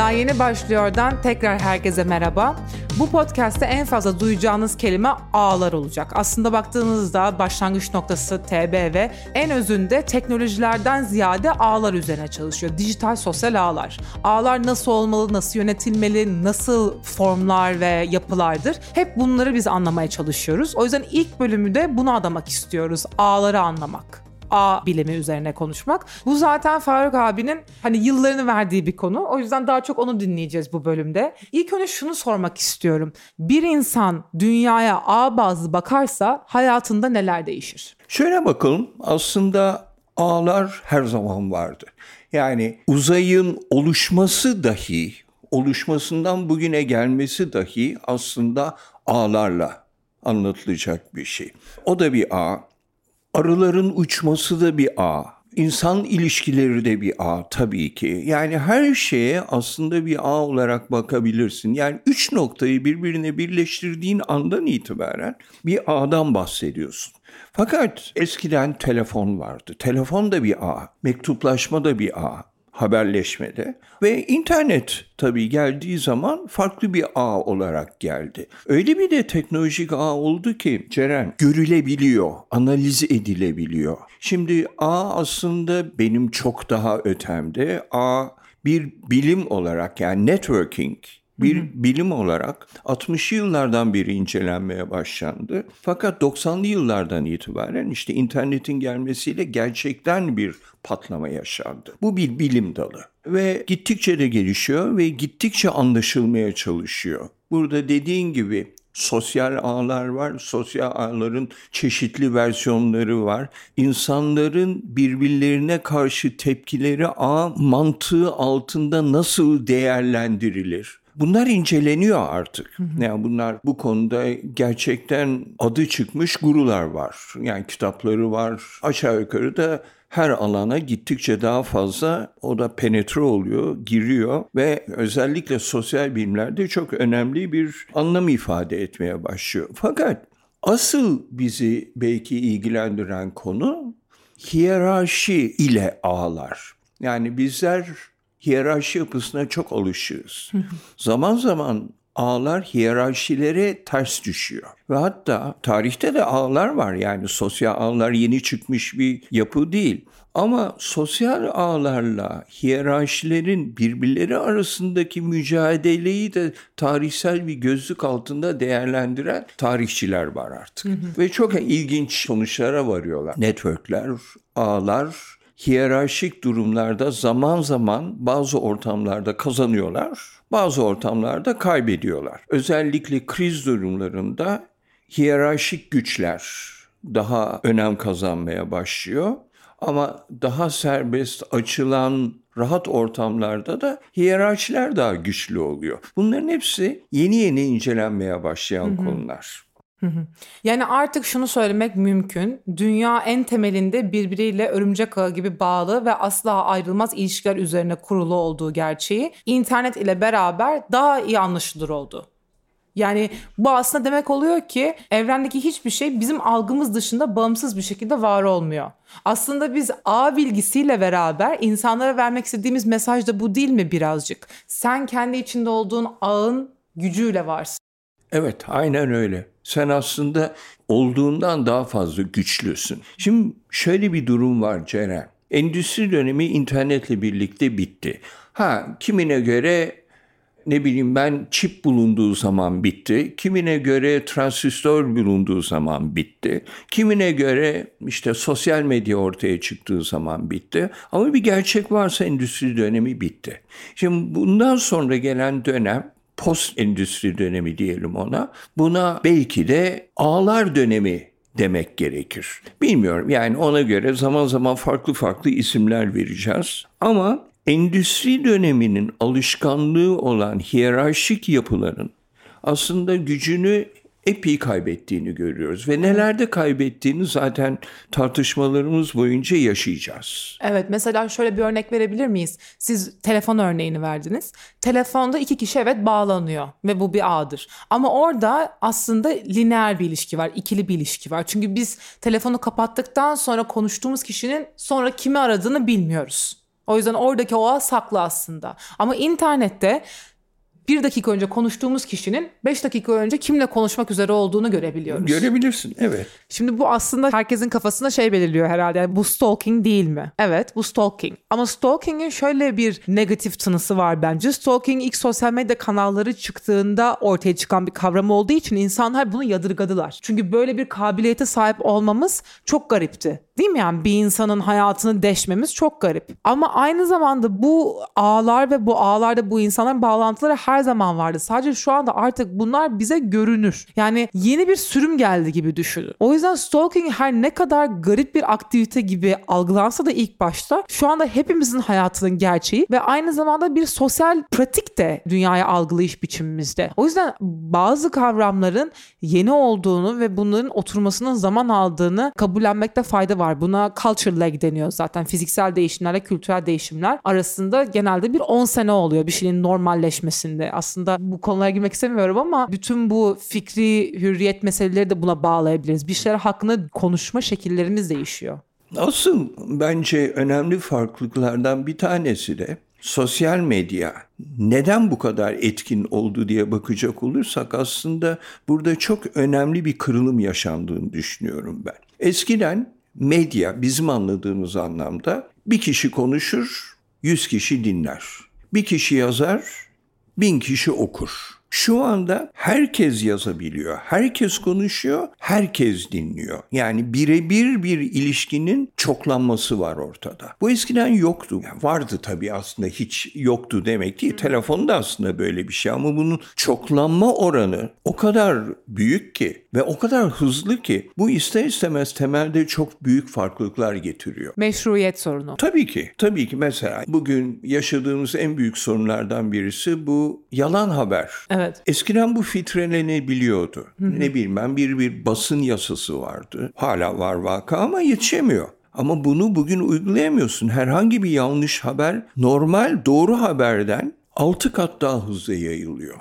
Daha yeni başlıyordan tekrar herkese merhaba. Bu podcast'te en fazla duyacağınız kelime ağlar olacak. Aslında baktığınızda başlangıç noktası TB ve en özünde teknolojilerden ziyade ağlar üzerine çalışıyor. Dijital sosyal ağlar. Ağlar nasıl olmalı, nasıl yönetilmeli, nasıl formlar ve yapılardır? Hep bunları biz anlamaya çalışıyoruz. O yüzden ilk bölümü de bunu adamak istiyoruz. Ağları anlamak. A bilimi üzerine konuşmak. Bu zaten Faruk abinin hani yıllarını verdiği bir konu. O yüzden daha çok onu dinleyeceğiz bu bölümde. İlk önce şunu sormak istiyorum. Bir insan dünyaya A bazlı bakarsa hayatında neler değişir? Şöyle bakalım. Aslında ağlar her zaman vardı. Yani uzayın oluşması dahi, oluşmasından bugüne gelmesi dahi aslında ağlarla anlatılacak bir şey. O da bir ağ. Arıların uçması da bir ağ. İnsan ilişkileri de bir ağ tabii ki. Yani her şeye aslında bir ağ olarak bakabilirsin. Yani üç noktayı birbirine birleştirdiğin andan itibaren bir ağdan bahsediyorsun. Fakat eskiden telefon vardı. Telefon da bir ağ, mektuplaşma da bir ağ haberleşmede ve internet tabii geldiği zaman farklı bir ağ olarak geldi. Öyle bir de teknolojik ağ oldu ki Ceren görülebiliyor, analiz edilebiliyor. Şimdi ağ aslında benim çok daha ötemde. Ağ bir bilim olarak yani networking bir bilim olarak 60'lı yıllardan beri incelenmeye başlandı. Fakat 90'lı yıllardan itibaren işte internetin gelmesiyle gerçekten bir patlama yaşandı. Bu bir bilim dalı ve gittikçe de gelişiyor ve gittikçe anlaşılmaya çalışıyor. Burada dediğin gibi sosyal ağlar var. Sosyal ağların çeşitli versiyonları var. İnsanların birbirlerine karşı tepkileri ağ mantığı altında nasıl değerlendirilir? Bunlar inceleniyor artık. Yani bunlar bu konuda gerçekten adı çıkmış gurular var. Yani kitapları var. Aşağı yukarı da her alana gittikçe daha fazla o da penetre oluyor, giriyor ve özellikle sosyal bilimlerde çok önemli bir anlam ifade etmeye başlıyor. Fakat asıl bizi belki ilgilendiren konu hiyerarşi ile ağlar. Yani bizler hiyerarşi yapısına çok alışığız. zaman zaman ağlar hiyerarşilere ters düşüyor. Ve hatta tarihte de ağlar var yani sosyal ağlar yeni çıkmış bir yapı değil. Ama sosyal ağlarla hiyerarşilerin birbirleri arasındaki mücadeleyi de tarihsel bir gözlük altında değerlendiren tarihçiler var artık. Hı hı. Ve çok ilginç sonuçlara varıyorlar. Networkler, ağlar hiyerarşik durumlarda zaman zaman bazı ortamlarda kazanıyorlar, bazı ortamlarda kaybediyorlar. Özellikle kriz durumlarında hiyerarşik güçler daha önem kazanmaya başlıyor. Ama daha serbest açılan rahat ortamlarda da hiyerarşiler daha güçlü oluyor. Bunların hepsi yeni yeni incelenmeye başlayan hı hı. konular. Yani artık şunu söylemek mümkün. Dünya en temelinde birbiriyle örümcek ağı gibi bağlı ve asla ayrılmaz ilişkiler üzerine kurulu olduğu gerçeği internet ile beraber daha iyi anlaşılır oldu. Yani bu aslında demek oluyor ki evrendeki hiçbir şey bizim algımız dışında bağımsız bir şekilde var olmuyor. Aslında biz ağ bilgisiyle beraber insanlara vermek istediğimiz mesaj da bu değil mi birazcık? Sen kendi içinde olduğun ağın gücüyle varsın. Evet aynen öyle. Sen aslında olduğundan daha fazla güçlüsün. Şimdi şöyle bir durum var Ceren. Endüstri dönemi internetle birlikte bitti. Ha kimine göre ne bileyim ben çip bulunduğu zaman bitti. Kimine göre transistör bulunduğu zaman bitti. Kimine göre işte sosyal medya ortaya çıktığı zaman bitti. Ama bir gerçek varsa endüstri dönemi bitti. Şimdi bundan sonra gelen dönem post endüstri dönemi diyelim ona. Buna belki de ağlar dönemi demek gerekir. Bilmiyorum yani ona göre zaman zaman farklı farklı isimler vereceğiz. Ama endüstri döneminin alışkanlığı olan hiyerarşik yapıların aslında gücünü epey kaybettiğini görüyoruz ve nelerde kaybettiğini zaten tartışmalarımız boyunca yaşayacağız. Evet mesela şöyle bir örnek verebilir miyiz? Siz telefon örneğini verdiniz. Telefonda iki kişi evet bağlanıyor ve bu bir ağdır. Ama orada aslında lineer bir ilişki var, ikili bir ilişki var. Çünkü biz telefonu kapattıktan sonra konuştuğumuz kişinin sonra kimi aradığını bilmiyoruz. O yüzden oradaki o saklı aslında. Ama internette bir dakika önce konuştuğumuz kişinin beş dakika önce kimle konuşmak üzere olduğunu görebiliyoruz. Görebilirsin evet. Şimdi bu aslında herkesin kafasında şey belirliyor herhalde. Yani bu stalking değil mi? Evet bu stalking. Ama stalking'in şöyle bir negatif tınısı var bence. Stalking ilk sosyal medya kanalları çıktığında ortaya çıkan bir kavram olduğu için insanlar bunu yadırgadılar. Çünkü böyle bir kabiliyete sahip olmamız çok garipti. Değil mi yani bir insanın hayatını deşmemiz çok garip. Ama aynı zamanda bu ağlar ve bu ağlarda bu insanların bağlantıları her zaman vardı. Sadece şu anda artık bunlar bize görünür. Yani yeni bir sürüm geldi gibi düşünün. O yüzden stalking her ne kadar garip bir aktivite gibi algılansa da ilk başta şu anda hepimizin hayatının gerçeği ve aynı zamanda bir sosyal pratik de dünyaya algılayış biçimimizde. O yüzden bazı kavramların yeni olduğunu ve bunların oturmasının zaman aldığını kabullenmekte fayda var var. Buna culture lag deniyor zaten. Fiziksel değişimlerle kültürel değişimler arasında genelde bir 10 sene oluyor bir şeyin normalleşmesinde. Aslında bu konulara girmek istemiyorum ama bütün bu fikri hürriyet meseleleri de buna bağlayabiliriz. Bir şeyler hakkında konuşma şekillerimiz değişiyor. Asıl bence önemli farklılıklardan bir tanesi de sosyal medya neden bu kadar etkin oldu diye bakacak olursak aslında burada çok önemli bir kırılım yaşandığını düşünüyorum ben. Eskiden medya bizim anladığımız anlamda bir kişi konuşur, yüz kişi dinler. Bir kişi yazar, bin kişi okur. Şu anda herkes yazabiliyor, herkes konuşuyor, herkes dinliyor. Yani birebir bir ilişkinin çoklanması var ortada. Bu eskiden yoktu. Yani vardı tabii aslında hiç yoktu demek değil. Telefonda aslında böyle bir şey ama bunun çoklanma oranı o kadar büyük ki ve o kadar hızlı ki bu ister istemez temelde çok büyük farklılıklar getiriyor. Meşruiyet sorunu. Tabii ki. Tabii ki mesela bugün yaşadığımız en büyük sorunlardan birisi bu yalan haber. Evet. Evet. Eskiden bu filtrelenebiliyordu. Hı-hı. Ne bileyim ben bir bir basın yasası vardı. Hala var vaka ama yetişemiyor. Ama bunu bugün uygulayamıyorsun. Herhangi bir yanlış haber normal doğru haberden altı kat daha hızlı yayılıyor.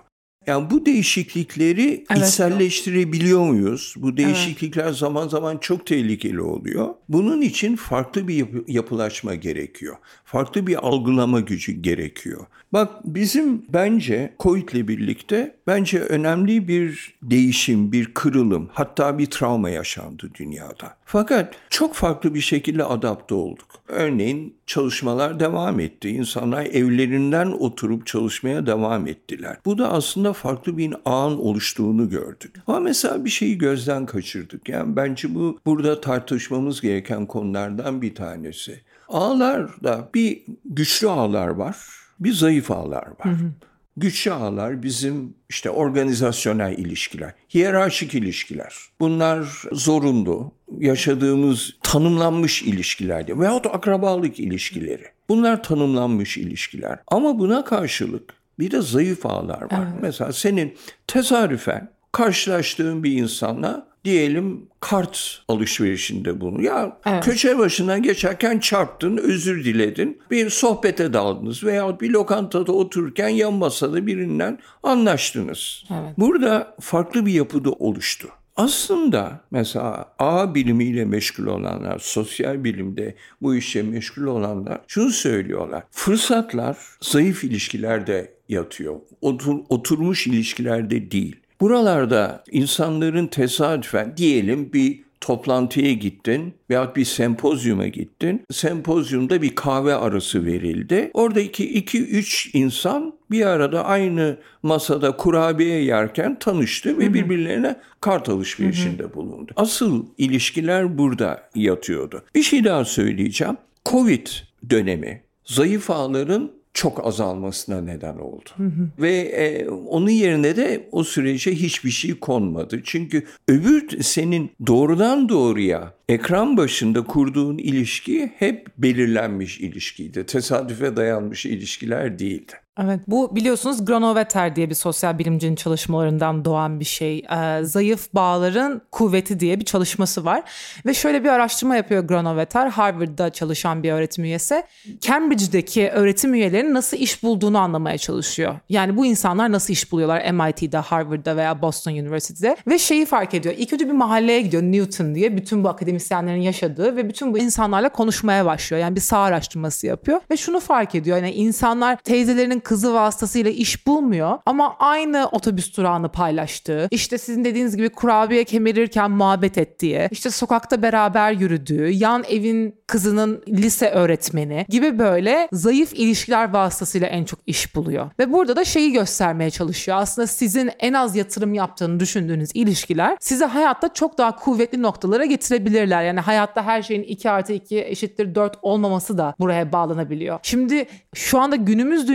Yani bu değişiklikleri evet. içselleştirebiliyor muyuz? Bu değişiklikler evet. zaman zaman çok tehlikeli oluyor. Bunun için farklı bir yapı, yapılaşma gerekiyor. Farklı bir algılama gücü gerekiyor. Bak bizim bence COVID ile birlikte bence önemli bir değişim, bir kırılım, hatta bir travma yaşandı dünyada. Fakat çok farklı bir şekilde adapte olduk. Örneğin çalışmalar devam etti. İnsanlar evlerinden oturup çalışmaya devam ettiler. Bu da aslında farklı bir ağın oluştuğunu gördük. Ama mesela bir şeyi gözden kaçırdık. Yani bence bu burada tartışmamız gereken konulardan bir tanesi. Ağlarda bir güçlü ağlar var, bir zayıf ağlar var. Hı hı. Güçlü ağlar bizim işte organizasyonel ilişkiler, hiyerarşik ilişkiler. Bunlar zorunlu, yaşadığımız tanımlanmış ilişkilerdi veyahut akrabalık ilişkileri. Bunlar tanımlanmış ilişkiler. Ama buna karşılık bir de zayıf ağlar var. Evet. Mesela senin tesadüfen karşılaştığın bir insanla diyelim kart alışverişinde bunu. Ya evet. köşe başından geçerken çarptın, özür diledin. Bir sohbete daldınız veya bir lokantada otururken yan masada birinden anlaştınız. Evet. Burada farklı bir yapıda oluştu. Aslında mesela A bilimiyle meşgul olanlar, sosyal bilimde bu işe meşgul olanlar şunu söylüyorlar. Fırsatlar zayıf ilişkilerde yatıyor. Otur, oturmuş ilişkilerde değil. Buralarda insanların tesadüfen diyelim bir toplantıya gittin veyahut bir sempozyuma gittin. Sempozyumda bir kahve arası verildi. Oradaki iki üç insan bir arada aynı masada kurabiye yerken tanıştı ve birbirlerine kart alışverişinde bulundu. Asıl ilişkiler burada yatıyordu. Bir şey daha söyleyeceğim. Covid dönemi zayıf ağların çok azalmasına neden oldu. Hı hı. Ve e, onun yerine de o sürece hiçbir şey konmadı. Çünkü öbür senin doğrudan doğruya ekran başında kurduğun ilişki hep belirlenmiş ilişkiydi. Tesadüfe dayanmış ilişkiler değildi. Evet bu biliyorsunuz Granovetter diye bir sosyal bilimcinin çalışmalarından doğan bir şey. Ee, zayıf bağların kuvveti diye bir çalışması var. Ve şöyle bir araştırma yapıyor Granovetter. Harvard'da çalışan bir öğretim üyesi. Cambridge'deki öğretim üyelerinin nasıl iş bulduğunu anlamaya çalışıyor. Yani bu insanlar nasıl iş buluyorlar MIT'de, Harvard'da veya Boston University'de. Ve şeyi fark ediyor. İlk önce bir mahalleye gidiyor Newton diye bütün bu akademisyenlerin yaşadığı ve bütün bu insanlarla konuşmaya başlıyor. Yani bir sağ araştırması yapıyor. Ve şunu fark ediyor. Yani insanlar teyzelerinin kızı vasıtasıyla iş bulmuyor ama aynı otobüs durağını paylaştığı, işte sizin dediğiniz gibi kurabiye kemirirken muhabbet ettiği, işte sokakta beraber yürüdüğü, yan evin kızının lise öğretmeni gibi böyle zayıf ilişkiler vasıtasıyla en çok iş buluyor. Ve burada da şeyi göstermeye çalışıyor. Aslında sizin en az yatırım yaptığını düşündüğünüz ilişkiler sizi hayatta çok daha kuvvetli noktalara getirebilirler. Yani hayatta her şeyin 2 artı 2 eşittir 4 olmaması da buraya bağlanabiliyor. Şimdi şu anda günümüz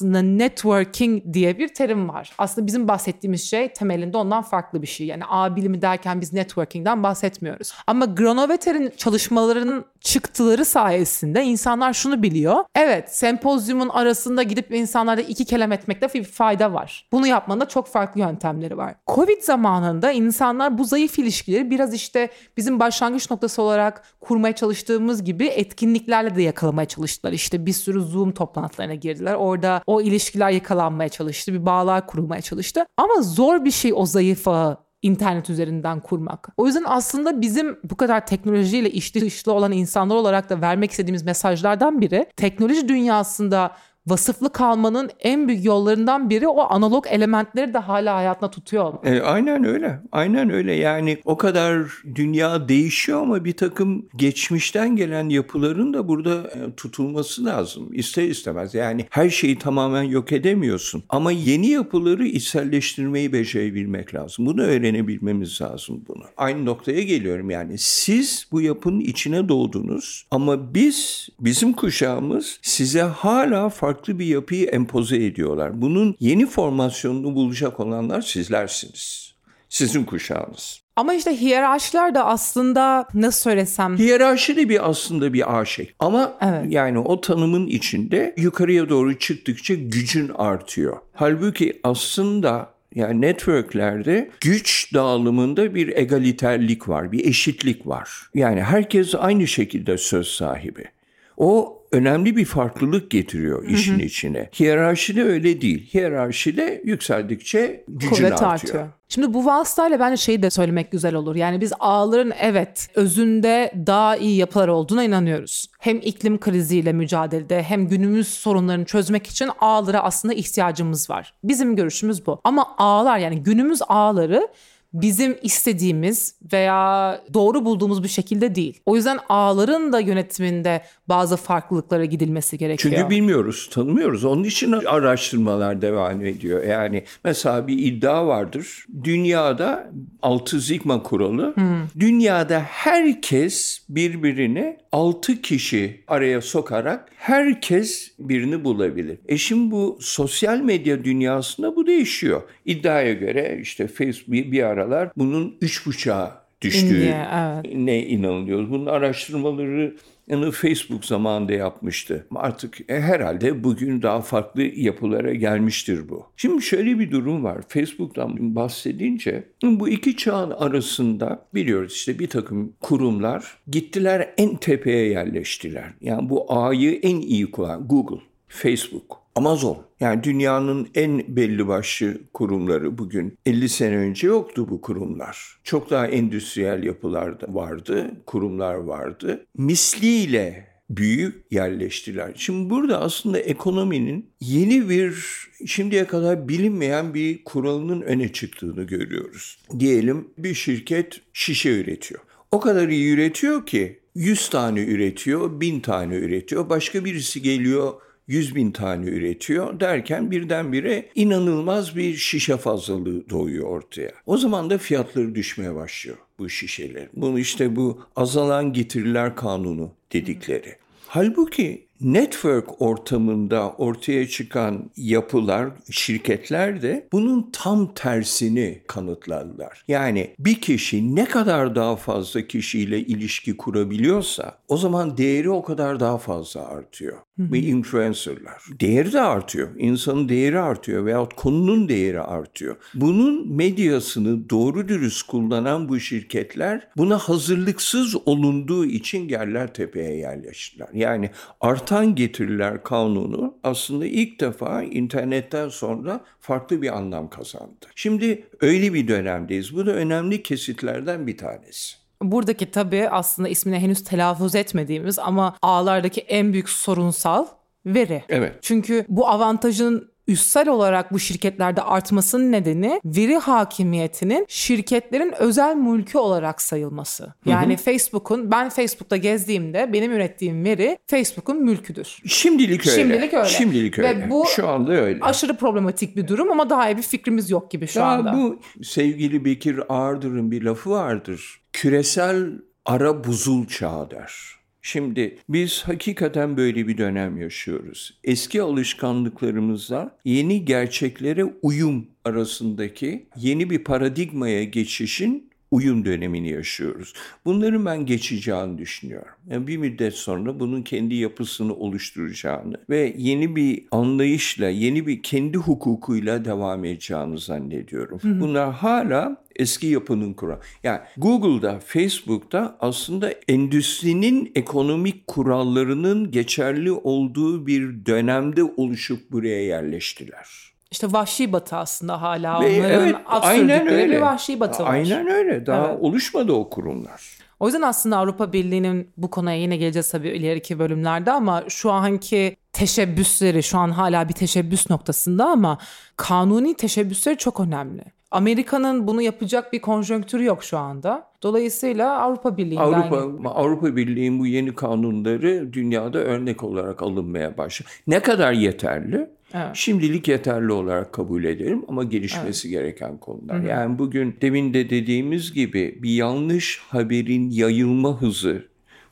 dünyasında networking diye bir terim var. Aslında bizim bahsettiğimiz şey temelinde ondan farklı bir şey. Yani A bilimi derken biz networking'den bahsetmiyoruz. Ama Granovetter'in çalışmalarının çıktıları sayesinde insanlar şunu biliyor. Evet sempozyumun arasında gidip insanlarla iki kelam etmekte bir fayda var. Bunu yapmanın da çok farklı yöntemleri var. Covid zamanında insanlar bu zayıf ilişkileri biraz işte bizim başlangıç noktası olarak kurmaya çalıştığımız gibi etkinliklerle de yakalamaya çalıştılar. İşte bir sürü Zoom toplantılarına girdiler. Orada o ilişkiler yakalanmaya çalıştı. Bir bağlar kurulmaya çalıştı. Ama zor bir şey o zayıf ağı internet üzerinden kurmak. O yüzden aslında bizim bu kadar teknolojiyle içli dışlı olan insanlar olarak da vermek istediğimiz mesajlardan biri teknoloji dünyasında vasıflı kalmanın en büyük yollarından biri o analog elementleri de hala hayatına tutuyor. E, aynen öyle. Aynen öyle. Yani o kadar dünya değişiyor ama bir takım geçmişten gelen yapıların da burada e, tutulması lazım. İster istemez. Yani her şeyi tamamen yok edemiyorsun. Ama yeni yapıları içselleştirmeyi becerebilmek lazım. Bunu öğrenebilmemiz lazım bunu. Aynı noktaya geliyorum yani. Siz bu yapının içine doğdunuz ama biz, bizim kuşağımız size hala farklı farklı bir yapıyı empoze ediyorlar. Bunun yeni formasyonunu bulacak olanlar sizlersiniz. Sizin kuşağınız. Ama işte hiyerarşiler de aslında nasıl söylesem... Hiyerarşi de bir aslında bir A şey. Ama evet. yani o tanımın içinde yukarıya doğru çıktıkça gücün artıyor. Halbuki aslında yani networklerde güç dağılımında bir egaliterlik var, bir eşitlik var. Yani herkes aynı şekilde söz sahibi. O önemli bir farklılık getiriyor işin hı hı. içine. Hiyerarşide öyle değil. Hiyerarşide yükseldikçe gücün Kuvvet artıyor. artıyor. Şimdi bu vasıtayla bence şeyi de söylemek güzel olur. Yani biz ağların evet özünde daha iyi yapılar olduğuna inanıyoruz. Hem iklim kriziyle mücadelede hem günümüz sorunlarını çözmek için ağlara aslında ihtiyacımız var. Bizim görüşümüz bu. Ama ağlar yani günümüz ağları bizim istediğimiz veya doğru bulduğumuz bir şekilde değil. O yüzden ağların da yönetiminde bazı farklılıklara gidilmesi gerekiyor. Çünkü bilmiyoruz, tanımıyoruz. Onun için araştırmalar devam ediyor. Yani mesela bir iddia vardır. Dünyada altı Sigma kuralı. Hmm. Dünyada herkes birbirini altı kişi araya sokarak herkes birini bulabilir. E şimdi bu sosyal medya dünyasında bu değişiyor. İddiaya göre işte Facebook bir aralar bunun üç buçuğa düştüğü evet. ne inanılıyor. Bunun araştırmaları yani Facebook zamanında yapmıştı. Artık e, herhalde bugün daha farklı yapılara gelmiştir bu. Şimdi şöyle bir durum var. Facebook'tan bahsedince bu iki çağın arasında biliyoruz işte bir takım kurumlar gittiler en tepeye yerleştiler. Yani bu ağyı en iyi kullanan Google, Facebook, Amazon yani dünyanın en belli başlı kurumları bugün 50 sene önce yoktu bu kurumlar. Çok daha endüstriyel yapılar vardı, kurumlar vardı. Misliyle büyük yerleştiler. Şimdi burada aslında ekonominin yeni bir şimdiye kadar bilinmeyen bir kuralının öne çıktığını görüyoruz. Diyelim bir şirket şişe üretiyor. O kadar iyi üretiyor ki 100 tane üretiyor, 1000 tane üretiyor. Başka birisi geliyor 100 bin tane üretiyor derken birdenbire inanılmaz bir şişe fazlalığı doğuyor ortaya. O zaman da fiyatları düşmeye başlıyor bu şişeler. Bunu işte bu azalan getiriler kanunu dedikleri. Halbuki network ortamında ortaya çıkan yapılar, şirketler de bunun tam tersini kanıtladılar. Yani bir kişi ne kadar daha fazla kişiyle ilişki kurabiliyorsa o zaman değeri o kadar daha fazla artıyor. Ve influencerlar. Değeri de artıyor. İnsanın değeri artıyor veyahut konunun değeri artıyor. Bunun medyasını doğru dürüst kullanan bu şirketler buna hazırlıksız olunduğu için Gerler Tepe'ye yerleştiler. Yani artan getiriler kanunu aslında ilk defa internetten sonra farklı bir anlam kazandı. Şimdi öyle bir dönemdeyiz. Bu da önemli kesitlerden bir tanesi. Buradaki tabii aslında ismini henüz telaffuz etmediğimiz ama ağlardaki en büyük sorunsal veri. Evet. Çünkü bu avantajın üstsel olarak bu şirketlerde artmasının nedeni veri hakimiyetinin şirketlerin özel mülkü olarak sayılması. Yani Facebook'un ben Facebook'ta gezdiğimde benim ürettiğim veri Facebook'un mülküdür. Şimdilik öyle. Şimdilik öyle. Şimdilik Ve öyle. bu Şu anda öyle. Aşırı problematik bir durum ama daha iyi bir fikrimiz yok gibi şu Ya anda. bu sevgili Bekir Ağırdır'ın bir lafı vardır. Küresel ara buzul çağı der. Şimdi biz hakikaten böyle bir dönem yaşıyoruz. Eski alışkanlıklarımızla yeni gerçeklere uyum arasındaki yeni bir paradigmaya geçişin uyum dönemini yaşıyoruz. Bunların ben geçeceğini düşünüyorum. Yani bir müddet sonra bunun kendi yapısını oluşturacağını ve yeni bir anlayışla, yeni bir kendi hukukuyla devam edeceğini zannediyorum. Bunlar hala eski yapının kuralı. Yani Google'da, Facebook'ta aslında endüstrinin ekonomik kurallarının geçerli olduğu bir dönemde oluşup buraya yerleştiler. İşte vahşi batı aslında hala Ve onların evet, aynen öyle. bir vahşi batı var. Aynen öyle. Daha Evet. oluşmadı o kurumlar. O yüzden aslında Avrupa Birliği'nin bu konuya yine geleceğiz tabii ileriki bölümlerde ama şu anki teşebbüsleri şu an hala bir teşebbüs noktasında ama kanuni teşebbüsleri çok önemli. Amerika'nın bunu yapacak bir konjonktürü yok şu anda. Dolayısıyla Avrupa Birliği'nden Avrupa Avrupa Birliği'nin bu yeni kanunları dünyada örnek olarak alınmaya başladı. Ne kadar yeterli? Evet. Şimdilik yeterli olarak kabul edelim ama gelişmesi gereken konular. Yani bugün demin de dediğimiz gibi bir yanlış haberin yayılma hızı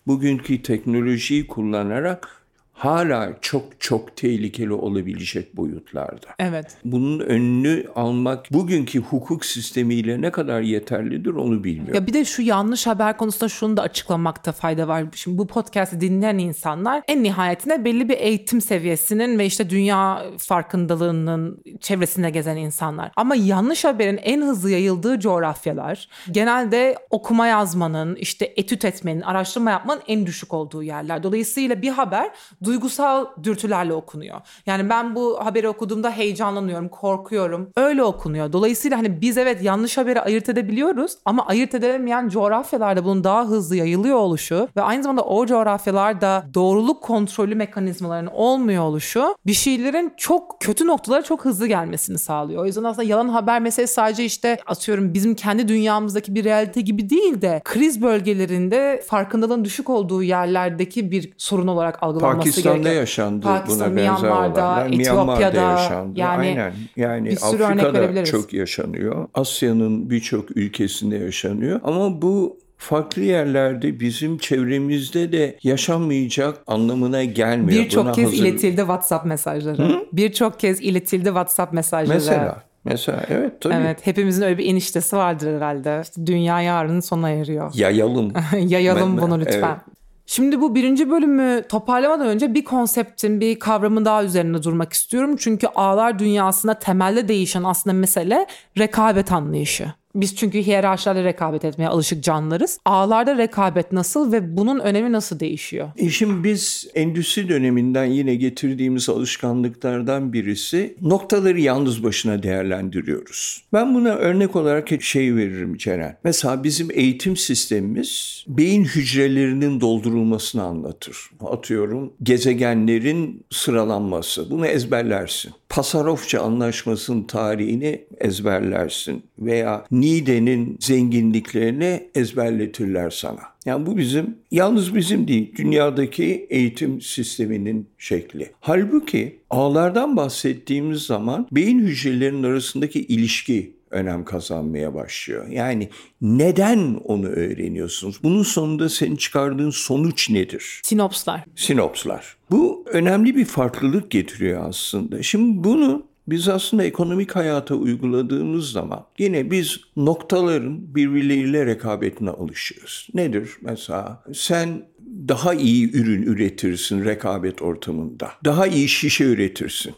bugünkü teknolojiyi kullanarak hala çok çok tehlikeli olabilecek boyutlarda. Evet. Bunun önünü almak bugünkü hukuk sistemiyle ne kadar yeterlidir onu bilmiyorum. Ya bir de şu yanlış haber konusunda şunu da açıklamakta fayda var. Şimdi bu podcast'i dinleyen insanlar en nihayetinde belli bir eğitim seviyesinin ve işte dünya farkındalığının çevresinde gezen insanlar. Ama yanlış haberin en hızlı yayıldığı coğrafyalar genelde okuma yazmanın, işte etüt etmenin, araştırma yapmanın en düşük olduğu yerler. Dolayısıyla bir haber duygusal dürtülerle okunuyor. Yani ben bu haberi okuduğumda heyecanlanıyorum, korkuyorum. Öyle okunuyor. Dolayısıyla hani biz evet yanlış haberi ayırt edebiliyoruz ama ayırt edilemeyen coğrafyalarda bunun daha hızlı yayılıyor oluşu ve aynı zamanda o coğrafyalarda doğruluk kontrolü mekanizmalarının olmuyor oluşu bir şeylerin çok kötü noktalara çok hızlı gelmesini sağlıyor. O yüzden aslında yalan haber meselesi sadece işte atıyorum bizim kendi dünyamızdaki bir realite gibi değil de kriz bölgelerinde farkındalığın düşük olduğu yerlerdeki bir sorun olarak algılanması Pakistan'da yaşandı Pakistan, buna benzer Myanmar'da, olaylar. Etiyopya'da, Myanmar'da yaşandı. yani Aynen. Yani Afrika'da çok yaşanıyor. Asya'nın birçok ülkesinde yaşanıyor. Ama bu farklı yerlerde bizim çevremizde de yaşanmayacak anlamına gelmiyor. Birçok kez hazır- iletildi WhatsApp mesajları. Birçok kez iletildi WhatsApp mesajları. Mesela. Mesela evet tabii. Evet, hepimizin öyle bir eniştesi vardır herhalde. İşte dünya yarının sona eriyor. Yayalım. Yayalım Ben- bunu lütfen. evet. Şimdi bu birinci bölümü toparlamadan önce bir konseptin, bir kavramın daha üzerinde durmak istiyorum. Çünkü ağlar dünyasında temelde değişen aslında mesele rekabet anlayışı. Biz çünkü hiyerarşilerle rekabet etmeye alışık canlılarız. Ağlarda rekabet nasıl ve bunun önemi nasıl değişiyor? E şimdi biz endüstri döneminden yine getirdiğimiz alışkanlıklardan birisi noktaları yalnız başına değerlendiriyoruz. Ben buna örnek olarak şey veririm Ceren. Mesela bizim eğitim sistemimiz beyin hücrelerinin doldurulmasını anlatır. Atıyorum gezegenlerin sıralanması. Bunu ezberlersin. Pasarofça anlaşmasının tarihini ezberlersin veya Nide'nin zenginliklerini ezberletirler sana. Yani bu bizim, yalnız bizim değil, dünyadaki eğitim sisteminin şekli. Halbuki ağlardan bahsettiğimiz zaman beyin hücrelerinin arasındaki ilişki önem kazanmaya başlıyor. Yani neden onu öğreniyorsunuz? Bunun sonunda senin çıkardığın sonuç nedir? Sinopslar. Sinopslar. Bu önemli bir farklılık getiriyor aslında. Şimdi bunu biz aslında ekonomik hayata uyguladığımız zaman yine biz noktaların birbirleriyle rekabetine alışıyoruz. Nedir mesela? Sen daha iyi ürün üretirsin rekabet ortamında. Daha iyi şişe üretirsin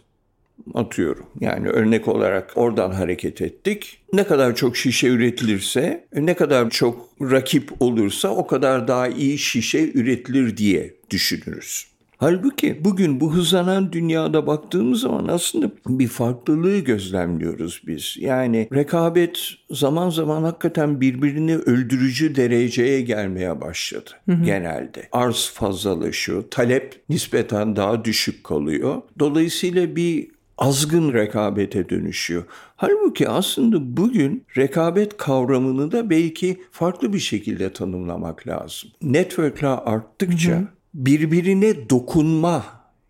atıyorum. Yani örnek olarak oradan hareket ettik. Ne kadar çok şişe üretilirse, ne kadar çok rakip olursa o kadar daha iyi şişe üretilir diye düşünürüz. Halbuki bugün bu hızlanan dünyada baktığımız zaman aslında bir farklılığı gözlemliyoruz biz. Yani rekabet zaman zaman hakikaten birbirini öldürücü dereceye gelmeye başladı hı hı. genelde. Arz fazlalaşıyor, talep nispeten daha düşük kalıyor. Dolayısıyla bir azgın rekabete dönüşüyor. Halbuki aslında bugün rekabet kavramını da belki farklı bir şekilde tanımlamak lazım. Networkler arttıkça hı hı. Birbirine dokunma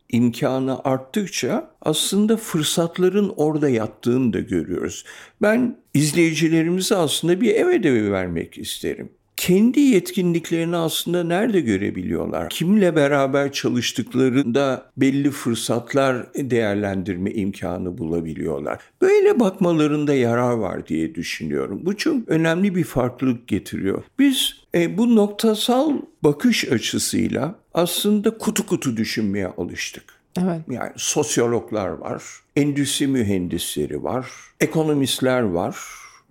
imkanı arttıkça aslında fırsatların orada yattığını da görüyoruz. Ben izleyicilerimize aslında bir ev ödevi vermek isterim kendi yetkinliklerini aslında nerede görebiliyorlar? Kimle beraber çalıştıklarında belli fırsatlar değerlendirme imkanı bulabiliyorlar. Böyle bakmalarında yarar var diye düşünüyorum. Bu çok önemli bir farklılık getiriyor. Biz e, bu noktasal bakış açısıyla aslında kutu kutu düşünmeye alıştık. Evet. Yani sosyologlar var, endüstri mühendisleri var, ekonomistler var,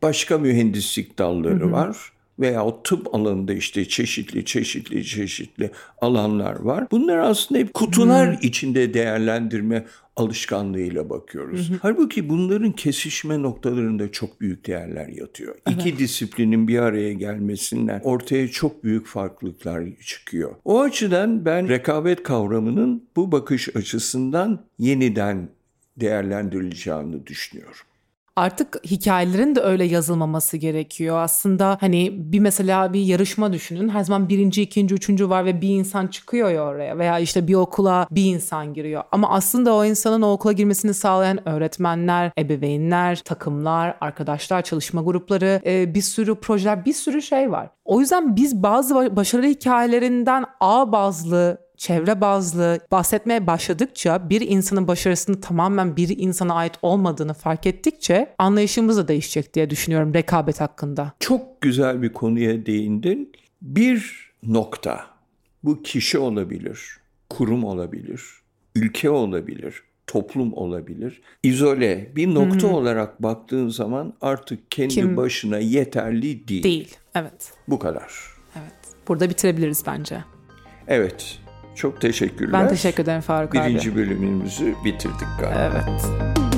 başka mühendislik dalları hı hı. var veya tıp alanında işte çeşitli çeşitli çeşitli alanlar var. Bunlar aslında hep kutular hmm. içinde değerlendirme alışkanlığıyla bakıyoruz. Hı Halbuki bunların kesişme noktalarında çok büyük değerler yatıyor. Evet. İki disiplinin bir araya gelmesinden ortaya çok büyük farklılıklar çıkıyor. O açıdan ben rekabet kavramının bu bakış açısından yeniden değerlendirileceğini düşünüyorum artık hikayelerin de öyle yazılmaması gerekiyor. Aslında hani bir mesela bir yarışma düşünün. Her zaman birinci, ikinci, üçüncü var ve bir insan çıkıyor ya oraya. Veya işte bir okula bir insan giriyor. Ama aslında o insanın o okula girmesini sağlayan öğretmenler, ebeveynler, takımlar, arkadaşlar, çalışma grupları, e, bir sürü projeler, bir sürü şey var. O yüzden biz bazı başarı hikayelerinden ağ bazlı çevre bazlı bahsetmeye başladıkça bir insanın başarısının tamamen bir insana ait olmadığını fark ettikçe anlayışımız da değişecek diye düşünüyorum rekabet hakkında. Çok güzel bir konuya değindin. Bir nokta bu kişi olabilir, kurum olabilir, ülke olabilir, toplum olabilir. İzole bir nokta hmm. olarak baktığın zaman artık kendi Kim? başına yeterli değil. Değil, evet. Bu kadar. Evet. Burada bitirebiliriz bence. Evet. Çok teşekkürler. Ben teşekkür ederim Faruk Birinci abi. Birinci bölümümüzü bitirdik galiba. Evet.